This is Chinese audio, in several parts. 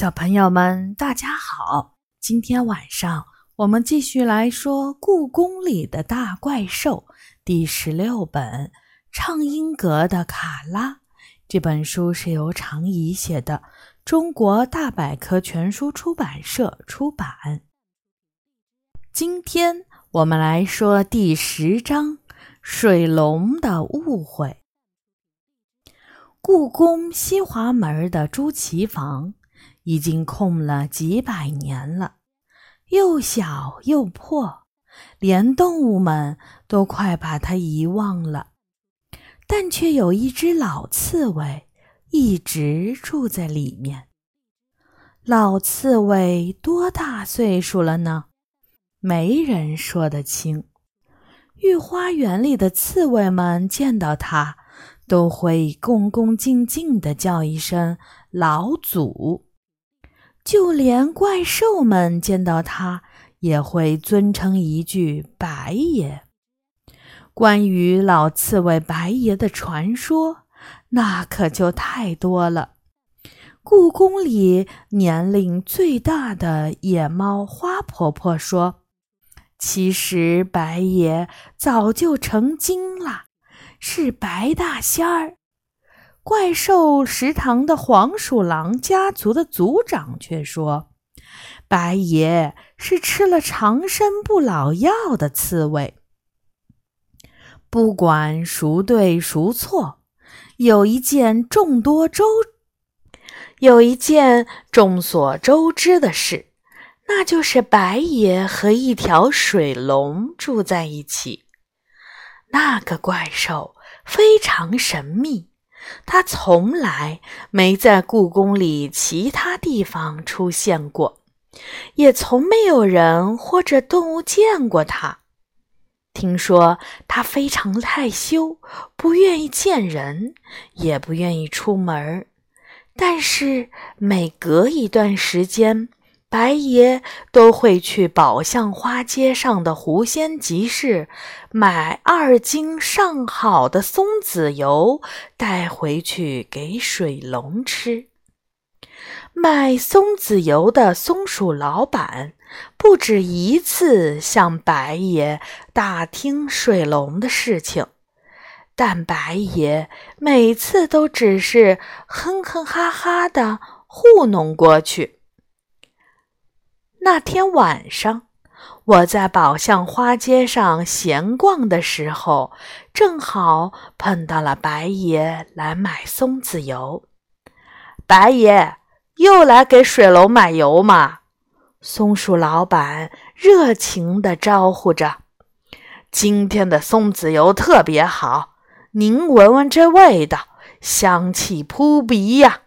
小朋友们，大家好！今天晚上我们继续来说《故宫里的大怪兽》第十六本《畅音阁的卡拉》。这本书是由常怡写的，中国大百科全书出版社出版。今天我们来说第十章《水龙的误会》。故宫西华门的朱祁房。已经空了几百年了，又小又破，连动物们都快把它遗忘了。但却有一只老刺猬一直住在里面。老刺猬多大岁数了呢？没人说得清。御花园里的刺猬们见到它，都会恭恭敬敬地叫一声“老祖”。就连怪兽们见到他，也会尊称一句“白爷”。关于老刺猬白爷的传说，那可就太多了。故宫里年龄最大的野猫花婆婆说：“其实白爷早就成精了，是白大仙儿。”怪兽食堂的黄鼠狼家族的族长却说：“白爷是吃了长生不老药的刺猬。”不管孰对孰错，有一件众多周有一件众所周知的事，那就是白爷和一条水龙住在一起。那个怪兽非常神秘。他从来没在故宫里其他地方出现过，也从没有人或者动物见过他。听说他非常害羞，不愿意见人，也不愿意出门但是每隔一段时间，白爷都会去宝相花街上的狐仙集市买二斤上好的松子油，带回去给水龙吃。卖松子油的松鼠老板不止一次向白爷打听水龙的事情，但白爷每次都只是哼哼哈哈的糊弄过去。那天晚上，我在宝象花街上闲逛的时候，正好碰到了白爷来买松子油。白爷又来给水龙买油吗？松鼠老板热情地招呼着：“今天的松子油特别好，您闻闻这味道，香气扑鼻呀！”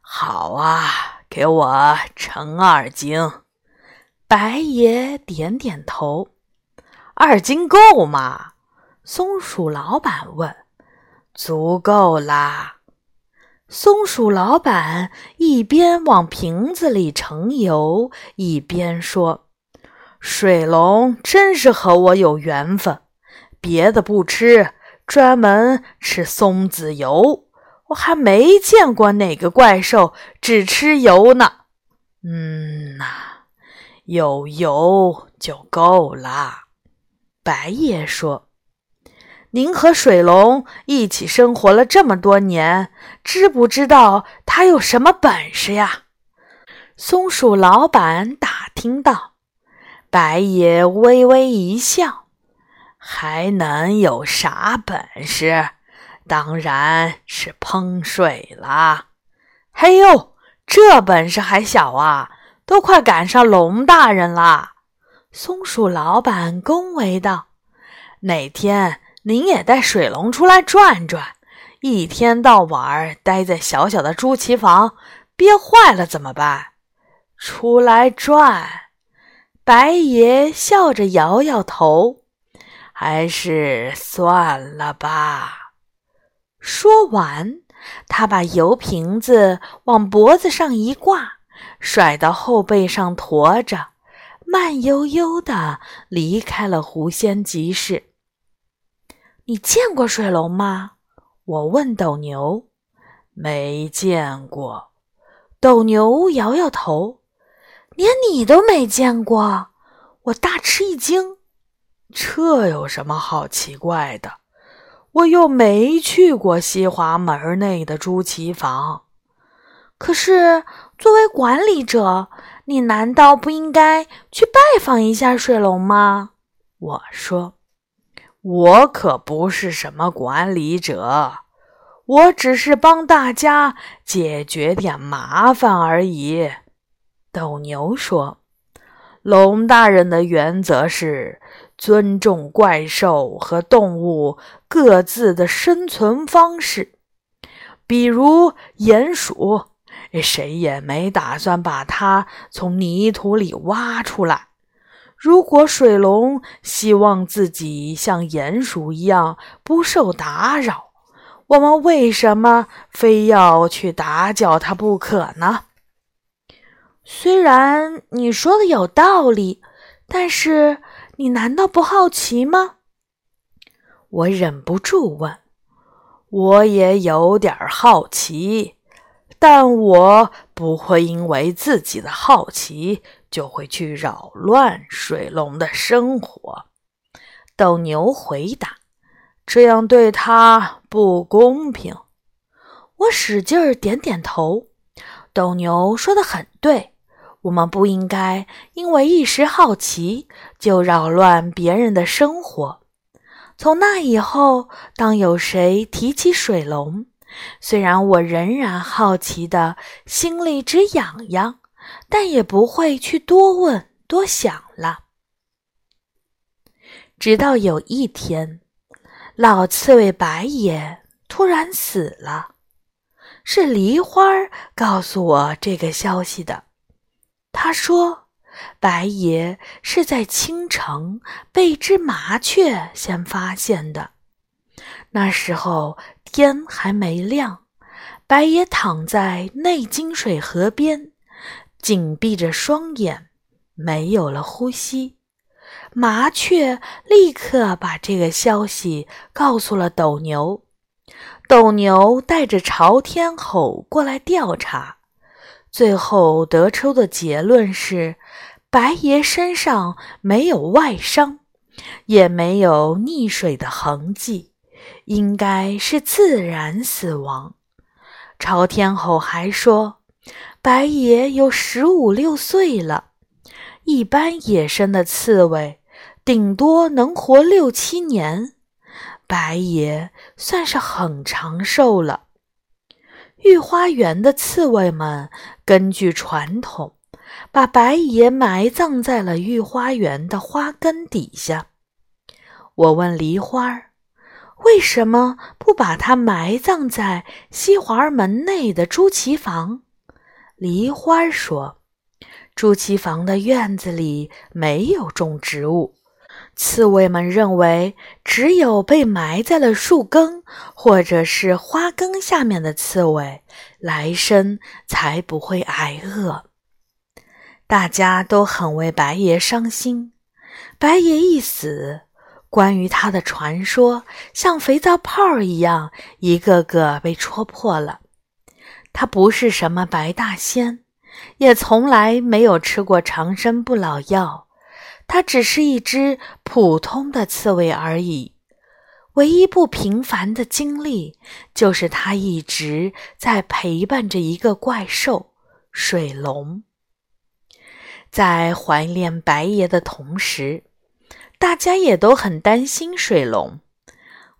好啊。给我盛二斤，白爷点点头。二斤够吗？松鼠老板问。足够啦。松鼠老板一边往瓶子里盛油，一边说：“水龙真是和我有缘分，别的不吃，专门吃松子油。”我还没见过哪个怪兽只吃油呢。嗯呐，有油就够了。白爷说：“您和水龙一起生活了这么多年，知不知道他有什么本事呀？”松鼠老板打听到。白爷微微一笑：“还能有啥本事？”当然是烹水啦！嘿呦，这本事还小啊，都快赶上龙大人啦！松鼠老板恭维道：“哪天您也带水龙出来转转，一天到晚待在小小的朱祁房，憋坏了怎么办？”出来转，白爷笑着摇摇头：“还是算了吧。”说完，他把油瓶子往脖子上一挂，甩到后背上驮着，慢悠悠地离开了狐仙集市。你见过水龙吗？我问斗牛。没见过。斗牛摇摇头：“连你都没见过。”我大吃一惊：“这有什么好奇怪的？我又没去过西华门内的朱祁房。可是作为管理者，你难道不应该去拜访一下水龙吗？”我说：“我可不是什么管理者。”我只是帮大家解决点麻烦而已。斗牛说：“龙大人的原则是尊重怪兽和动物各自的生存方式。比如鼹鼠，谁也没打算把它从泥土里挖出来。如果水龙希望自己像鼹鼠一样不受打扰。”我们为什么非要去打搅它不可呢？虽然你说的有道理，但是你难道不好奇吗？我忍不住问。我也有点好奇，但我不会因为自己的好奇就会去扰乱水龙的生活。斗牛回答。这样对他不公平。我使劲儿点点头。斗牛说的很对，我们不应该因为一时好奇就扰乱别人的生活。从那以后，当有谁提起水龙，虽然我仍然好奇的心里直痒痒，但也不会去多问多想了。直到有一天。老刺猬白爷突然死了，是梨花告诉我这个消息的。他说，白爷是在清晨被一只麻雀先发现的。那时候天还没亮，白爷躺在内金水河边，紧闭着双眼，没有了呼吸。麻雀立刻把这个消息告诉了斗牛，斗牛带着朝天吼过来调查，最后得出的结论是：白爷身上没有外伤，也没有溺水的痕迹，应该是自然死亡。朝天吼还说，白爷有十五六岁了，一般野生的刺猬。顶多能活六七年，白爷算是很长寿了。御花园的刺猬们根据传统，把白爷埋葬在了御花园的花根底下。我问梨花：“为什么不把它埋葬在西华门内的朱祁房？”梨花说：“朱祁房的院子里没有种植物。”刺猬们认为，只有被埋在了树根或者是花根下面的刺猬，来生才不会挨饿。大家都很为白爷伤心。白爷一死，关于他的传说像肥皂泡一样，一个个被戳破了。他不是什么白大仙，也从来没有吃过长生不老药。它只是一只普通的刺猬而已，唯一不平凡的经历就是它一直在陪伴着一个怪兽——水龙。在怀念白爷的同时，大家也都很担心水龙。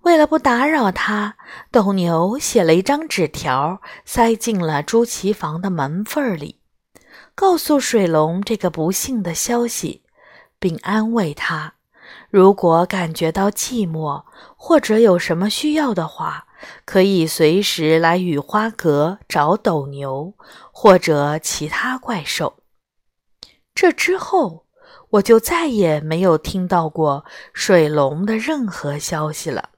为了不打扰他，斗牛写了一张纸条，塞进了朱祁房的门缝里，告诉水龙这个不幸的消息。并安慰他，如果感觉到寂寞或者有什么需要的话，可以随时来雨花阁找斗牛或者其他怪兽。这之后，我就再也没有听到过水龙的任何消息了。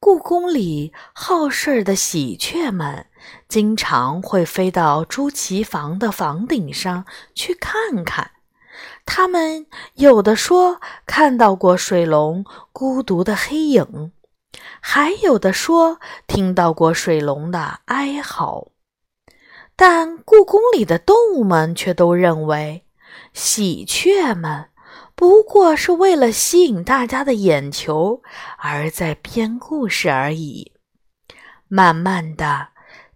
故宫里好事的喜鹊们经常会飞到朱祁房的房顶上去看看。他们有的说看到过水龙孤独的黑影，还有的说听到过水龙的哀嚎。但故宫里的动物们却都认为，喜鹊们不过是为了吸引大家的眼球而在编故事而已。慢慢的，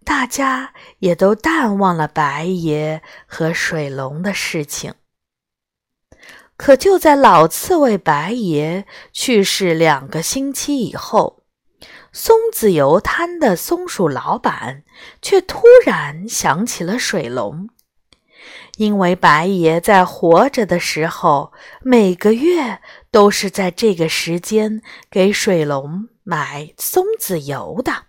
大家也都淡忘了白爷和水龙的事情。可就在老刺猬白爷去世两个星期以后，松子油摊的松鼠老板却突然想起了水龙，因为白爷在活着的时候，每个月都是在这个时间给水龙买松子油的。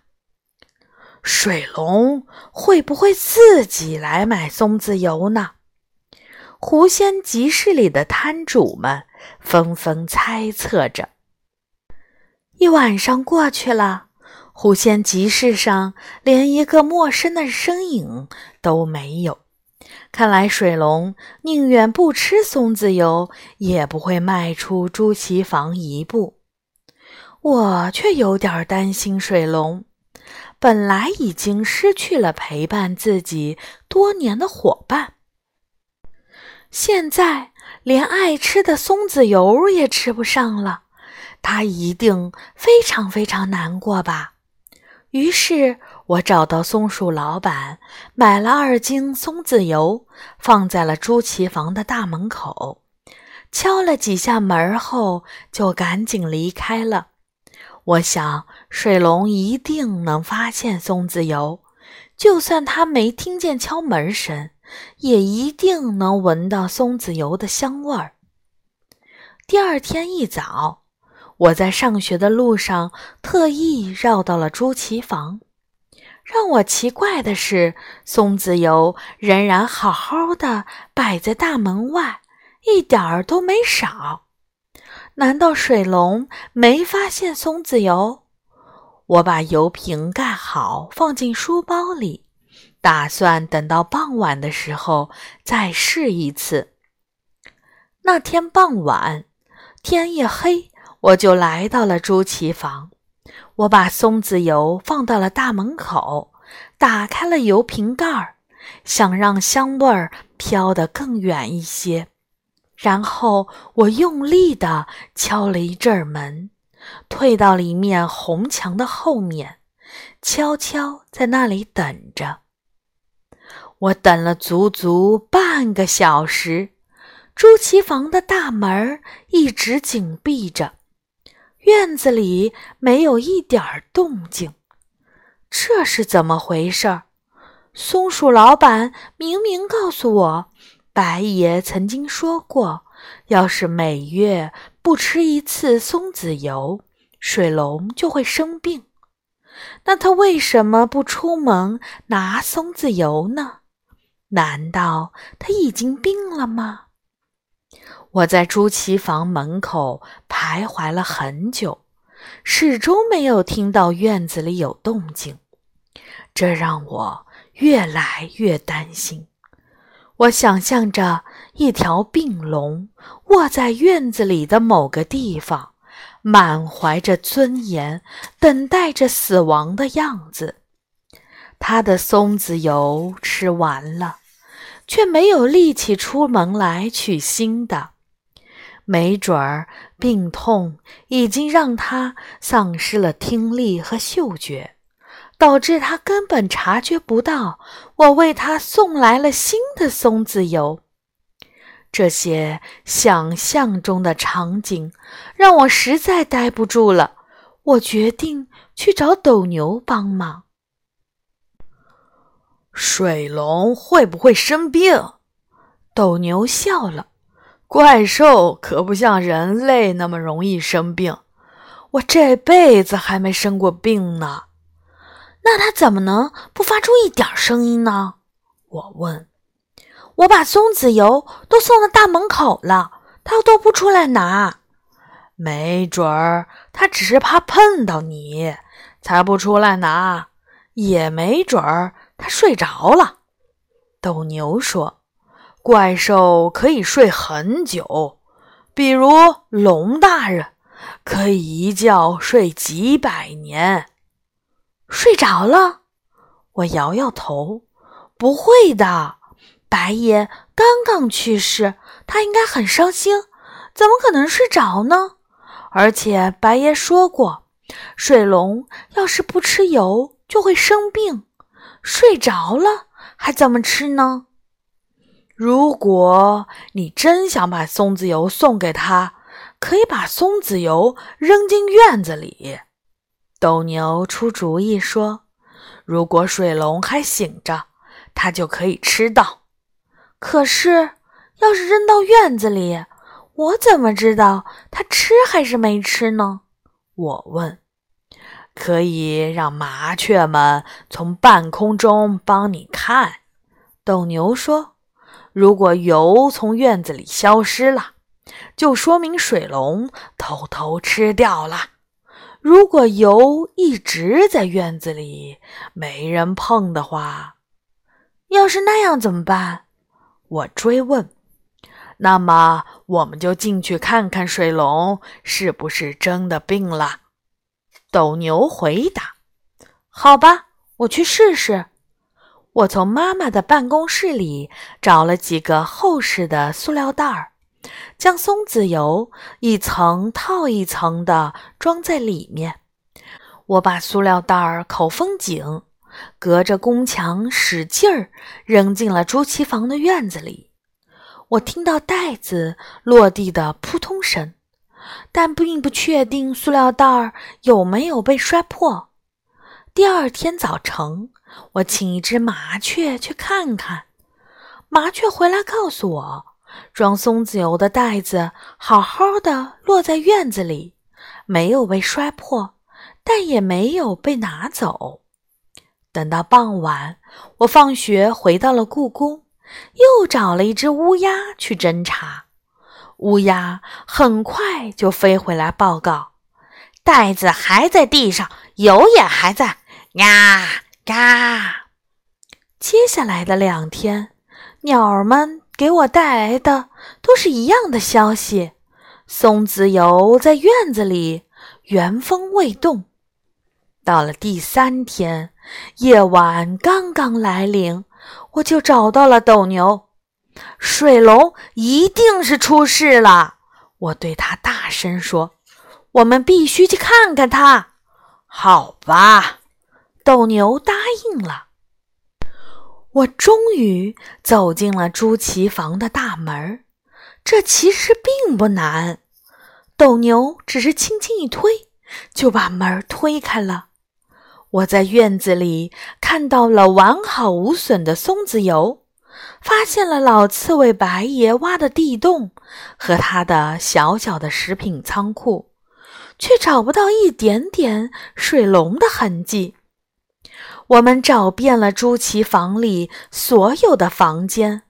水龙会不会自己来买松子油呢？狐仙集市里的摊主们纷纷猜测着。一晚上过去了，狐仙集市上连一个陌生的身影都没有。看来水龙宁愿不吃松子油，也不会迈出朱漆房一步。我却有点担心水龙，本来已经失去了陪伴自己多年的伙伴。现在连爱吃的松子油也吃不上了，他一定非常非常难过吧？于是我找到松鼠老板，买了二斤松子油，放在了朱奇房的大门口，敲了几下门后，就赶紧离开了。我想水龙一定能发现松子油，就算他没听见敲门声。也一定能闻到松子油的香味儿。第二天一早，我在上学的路上特意绕到了朱奇房。让我奇怪的是，松子油仍然好好的摆在大门外，一点儿都没少。难道水龙没发现松子油？我把油瓶盖好，放进书包里。打算等到傍晚的时候再试一次。那天傍晚，天一黑，我就来到了朱奇房。我把松子油放到了大门口，打开了油瓶盖儿，想让香味儿飘得更远一些。然后我用力地敲了一阵门，退到了一面红墙的后面，悄悄在那里等着。我等了足足半个小时，朱奇房的大门一直紧闭着，院子里没有一点动静。这是怎么回事？松鼠老板明明告诉我，白爷曾经说过，要是每月不吃一次松子油，水龙就会生病。那他为什么不出门拿松子油呢？难道他已经病了吗？我在朱漆房门口徘徊了很久，始终没有听到院子里有动静，这让我越来越担心。我想象着一条病龙卧在院子里的某个地方，满怀着尊严，等待着死亡的样子。他的松子油吃完了。却没有力气出门来取新的，没准儿病痛已经让他丧失了听力和嗅觉，导致他根本察觉不到我为他送来了新的松子油。这些想象中的场景让我实在待不住了，我决定去找斗牛帮忙。水龙会不会生病？斗牛笑了。怪兽可不像人类那么容易生病，我这辈子还没生过病呢。那它怎么能不发出一点声音呢？我问。我把松子油都送到大门口了，它都不出来拿。没准儿它只是怕碰到你，才不出来拿。也没准儿。他睡着了，斗牛说：“怪兽可以睡很久，比如龙大人可以一觉睡几百年。”睡着了，我摇摇头，不会的，白爷刚刚去世，他应该很伤心，怎么可能睡着呢？而且白爷说过，水龙要是不吃油就会生病，睡着了还怎么吃呢？如果你真想把松子油送给他，可以把松子油扔进院子里。斗牛出主意说：“如果水龙还醒着，他就可以吃到。可是，要是扔到院子里，我怎么知道他吃还是没吃呢？”我问。“可以让麻雀们从半空中帮你看。”斗牛说：“如果油从院子里消失了。”就说明水龙偷偷吃掉了。如果油一直在院子里没人碰的话，要是那样怎么办？我追问。那么我们就进去看看水龙是不是真的病了。斗牛回答：“好吧，我去试试。”我从妈妈的办公室里找了几个厚实的塑料袋儿。将松子油一层套一层的装在里面，我把塑料袋儿口封紧，隔着宫墙使劲儿扔进了朱祁房的院子里。我听到袋子落地的扑通声，但并不确定塑料袋儿有没有被摔破。第二天早晨，我请一只麻雀去看看，麻雀回来告诉我。装松子油的袋子好好的落在院子里，没有被摔破，但也没有被拿走。等到傍晚，我放学回到了故宫，又找了一只乌鸦去侦查。乌鸦很快就飞回来报告：袋子还在地上，油也还在。呀呀！接下来的两天，鸟儿们。给我带来的都是一样的消息：松子油在院子里原封未动。到了第三天，夜晚刚刚来临，我就找到了斗牛。水龙一定是出事了，我对他大声说：“我们必须去看看他。”好吧，斗牛答应了。我终于走进了朱祁房的大门这其实并不难。斗牛只是轻轻一推，就把门推开了。我在院子里看到了完好无损的松子油，发现了老刺猬白爷挖的地洞和他的小小的食品仓库，却找不到一点点水龙的痕迹。我们找遍了朱奇房里所有的房间，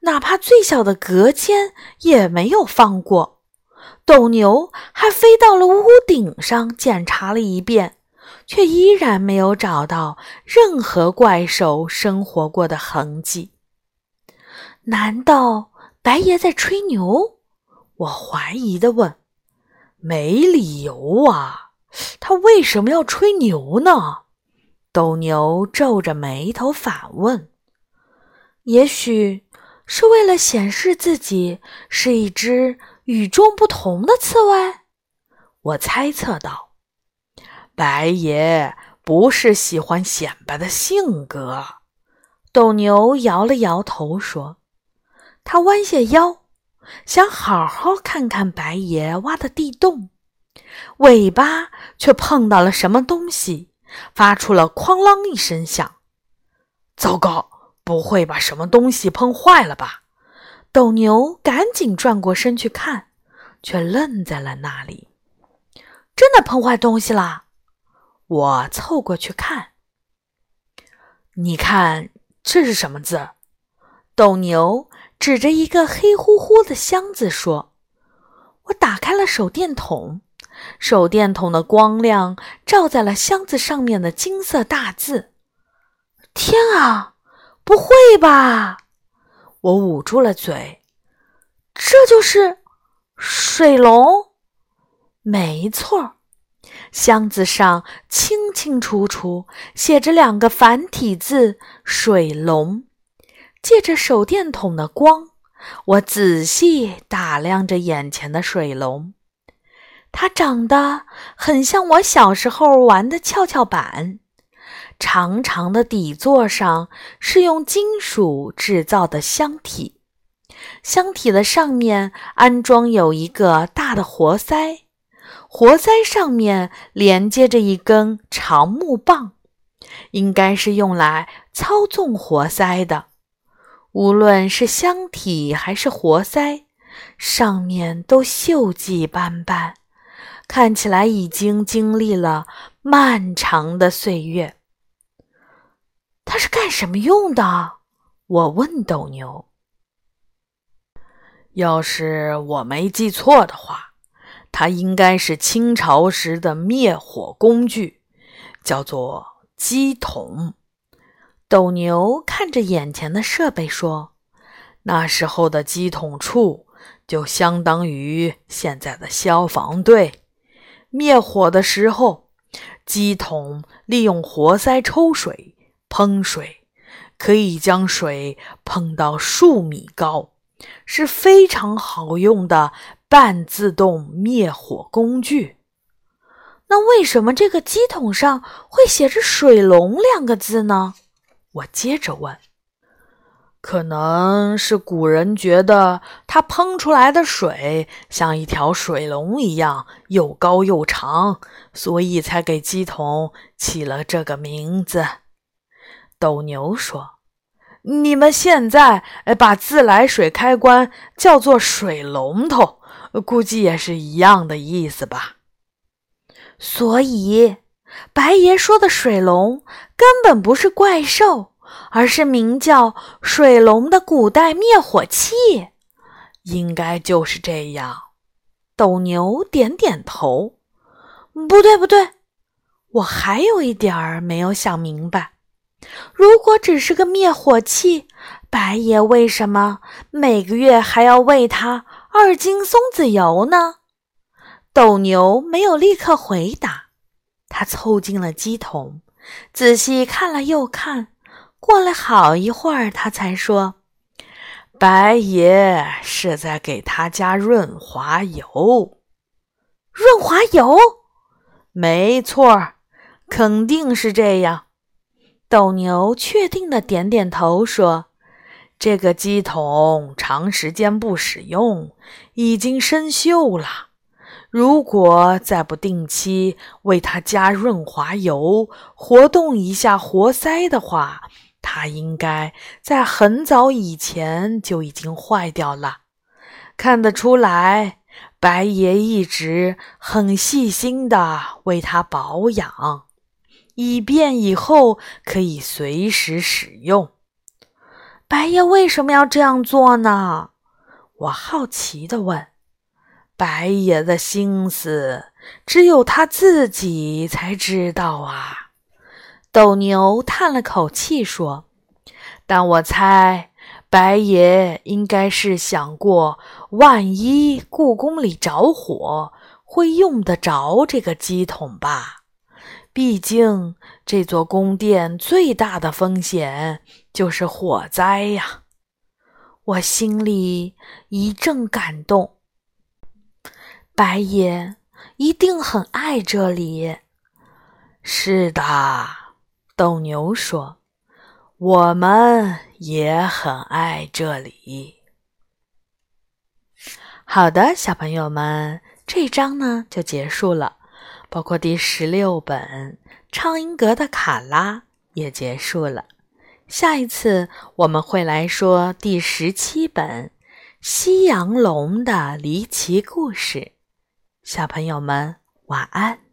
哪怕最小的隔间也没有放过。斗牛还飞到了屋顶上检查了一遍，却依然没有找到任何怪兽生活过的痕迹。难道白爷在吹牛？我怀疑的问。没理由啊，他为什么要吹牛呢？斗牛皱着眉头反问：“也许是为了显示自己是一只与众不同的刺猬？”我猜测道。白爷不是喜欢显摆的性格。斗牛摇了摇头说：“他弯下腰，想好好看看白爷挖的地洞，尾巴却碰到了什么东西。”发出了哐啷一声响，糟糕！不会把什么东西碰坏了吧？斗牛赶紧转过身去看，却愣在了那里。真的碰坏东西了！我凑过去看，你看这是什么字？斗牛指着一个黑乎乎的箱子说：“我打开了手电筒。”手电筒的光亮照在了箱子上面的金色大字。天啊，不会吧！我捂住了嘴。这就是水龙？没错，箱子上清清楚楚写着两个繁体字“水龙”。借着手电筒的光，我仔细打量着眼前的水龙。它长得很像我小时候玩的跷跷板，长长的底座上是用金属制造的箱体，箱体的上面安装有一个大的活塞，活塞上面连接着一根长木棒。应该是用来操纵活塞的。无论是箱体还是活塞，上面都锈迹斑斑，看起来已经经历了漫长的岁月。它是干什么用的？我问斗牛。要是我没记错的话，它应该是清朝时的灭火工具，叫做。机筒，斗牛看着眼前的设备说：“那时候的机筒处就相当于现在的消防队。灭火的时候，机桶利用活塞抽水、喷水，可以将水喷到数米高，是非常好用的半自动灭火工具。”那为什么这个机桶上会写着“水龙”两个字呢？我接着问。可能是古人觉得它喷出来的水像一条水龙一样又高又长，所以才给鸡桶起了这个名字。斗牛说：“你们现在把自来水开关叫做水龙头，估计也是一样的意思吧？”所以，白爷说的水龙根本不是怪兽，而是名叫水龙的古代灭火器。应该就是这样。斗牛点点头。不对，不对，我还有一点儿没有想明白。如果只是个灭火器，白爷为什么每个月还要喂它二斤松子油呢？斗牛没有立刻回答，他凑近了鸡桶，仔细看了又看，过了好一会儿，他才说：“白爷是在给他加润滑油。”润滑油？没错，肯定是这样。斗牛确定的点点头，说：“这个鸡桶长时间不使用，已经生锈了。”如果再不定期为它加润滑油、活动一下活塞的话，它应该在很早以前就已经坏掉了。看得出来，白爷一直很细心的为它保养，以便以后可以随时使用。白爷为什么要这样做呢？我好奇的问。白爷的心思只有他自己才知道啊！斗牛叹了口气说：“但我猜，白爷应该是想过，万一故宫里着火，会用得着这个机筒吧？毕竟这座宫殿最大的风险就是火灾呀！”我心里一阵感动。白爷一定很爱这里。是的，斗牛说：“我们也很爱这里。”好的，小朋友们，这章呢就结束了，包括第十六本《畅音阁的卡拉》也结束了。下一次我们会来说第十七本《夕阳龙的离奇故事》。小朋友们，晚安。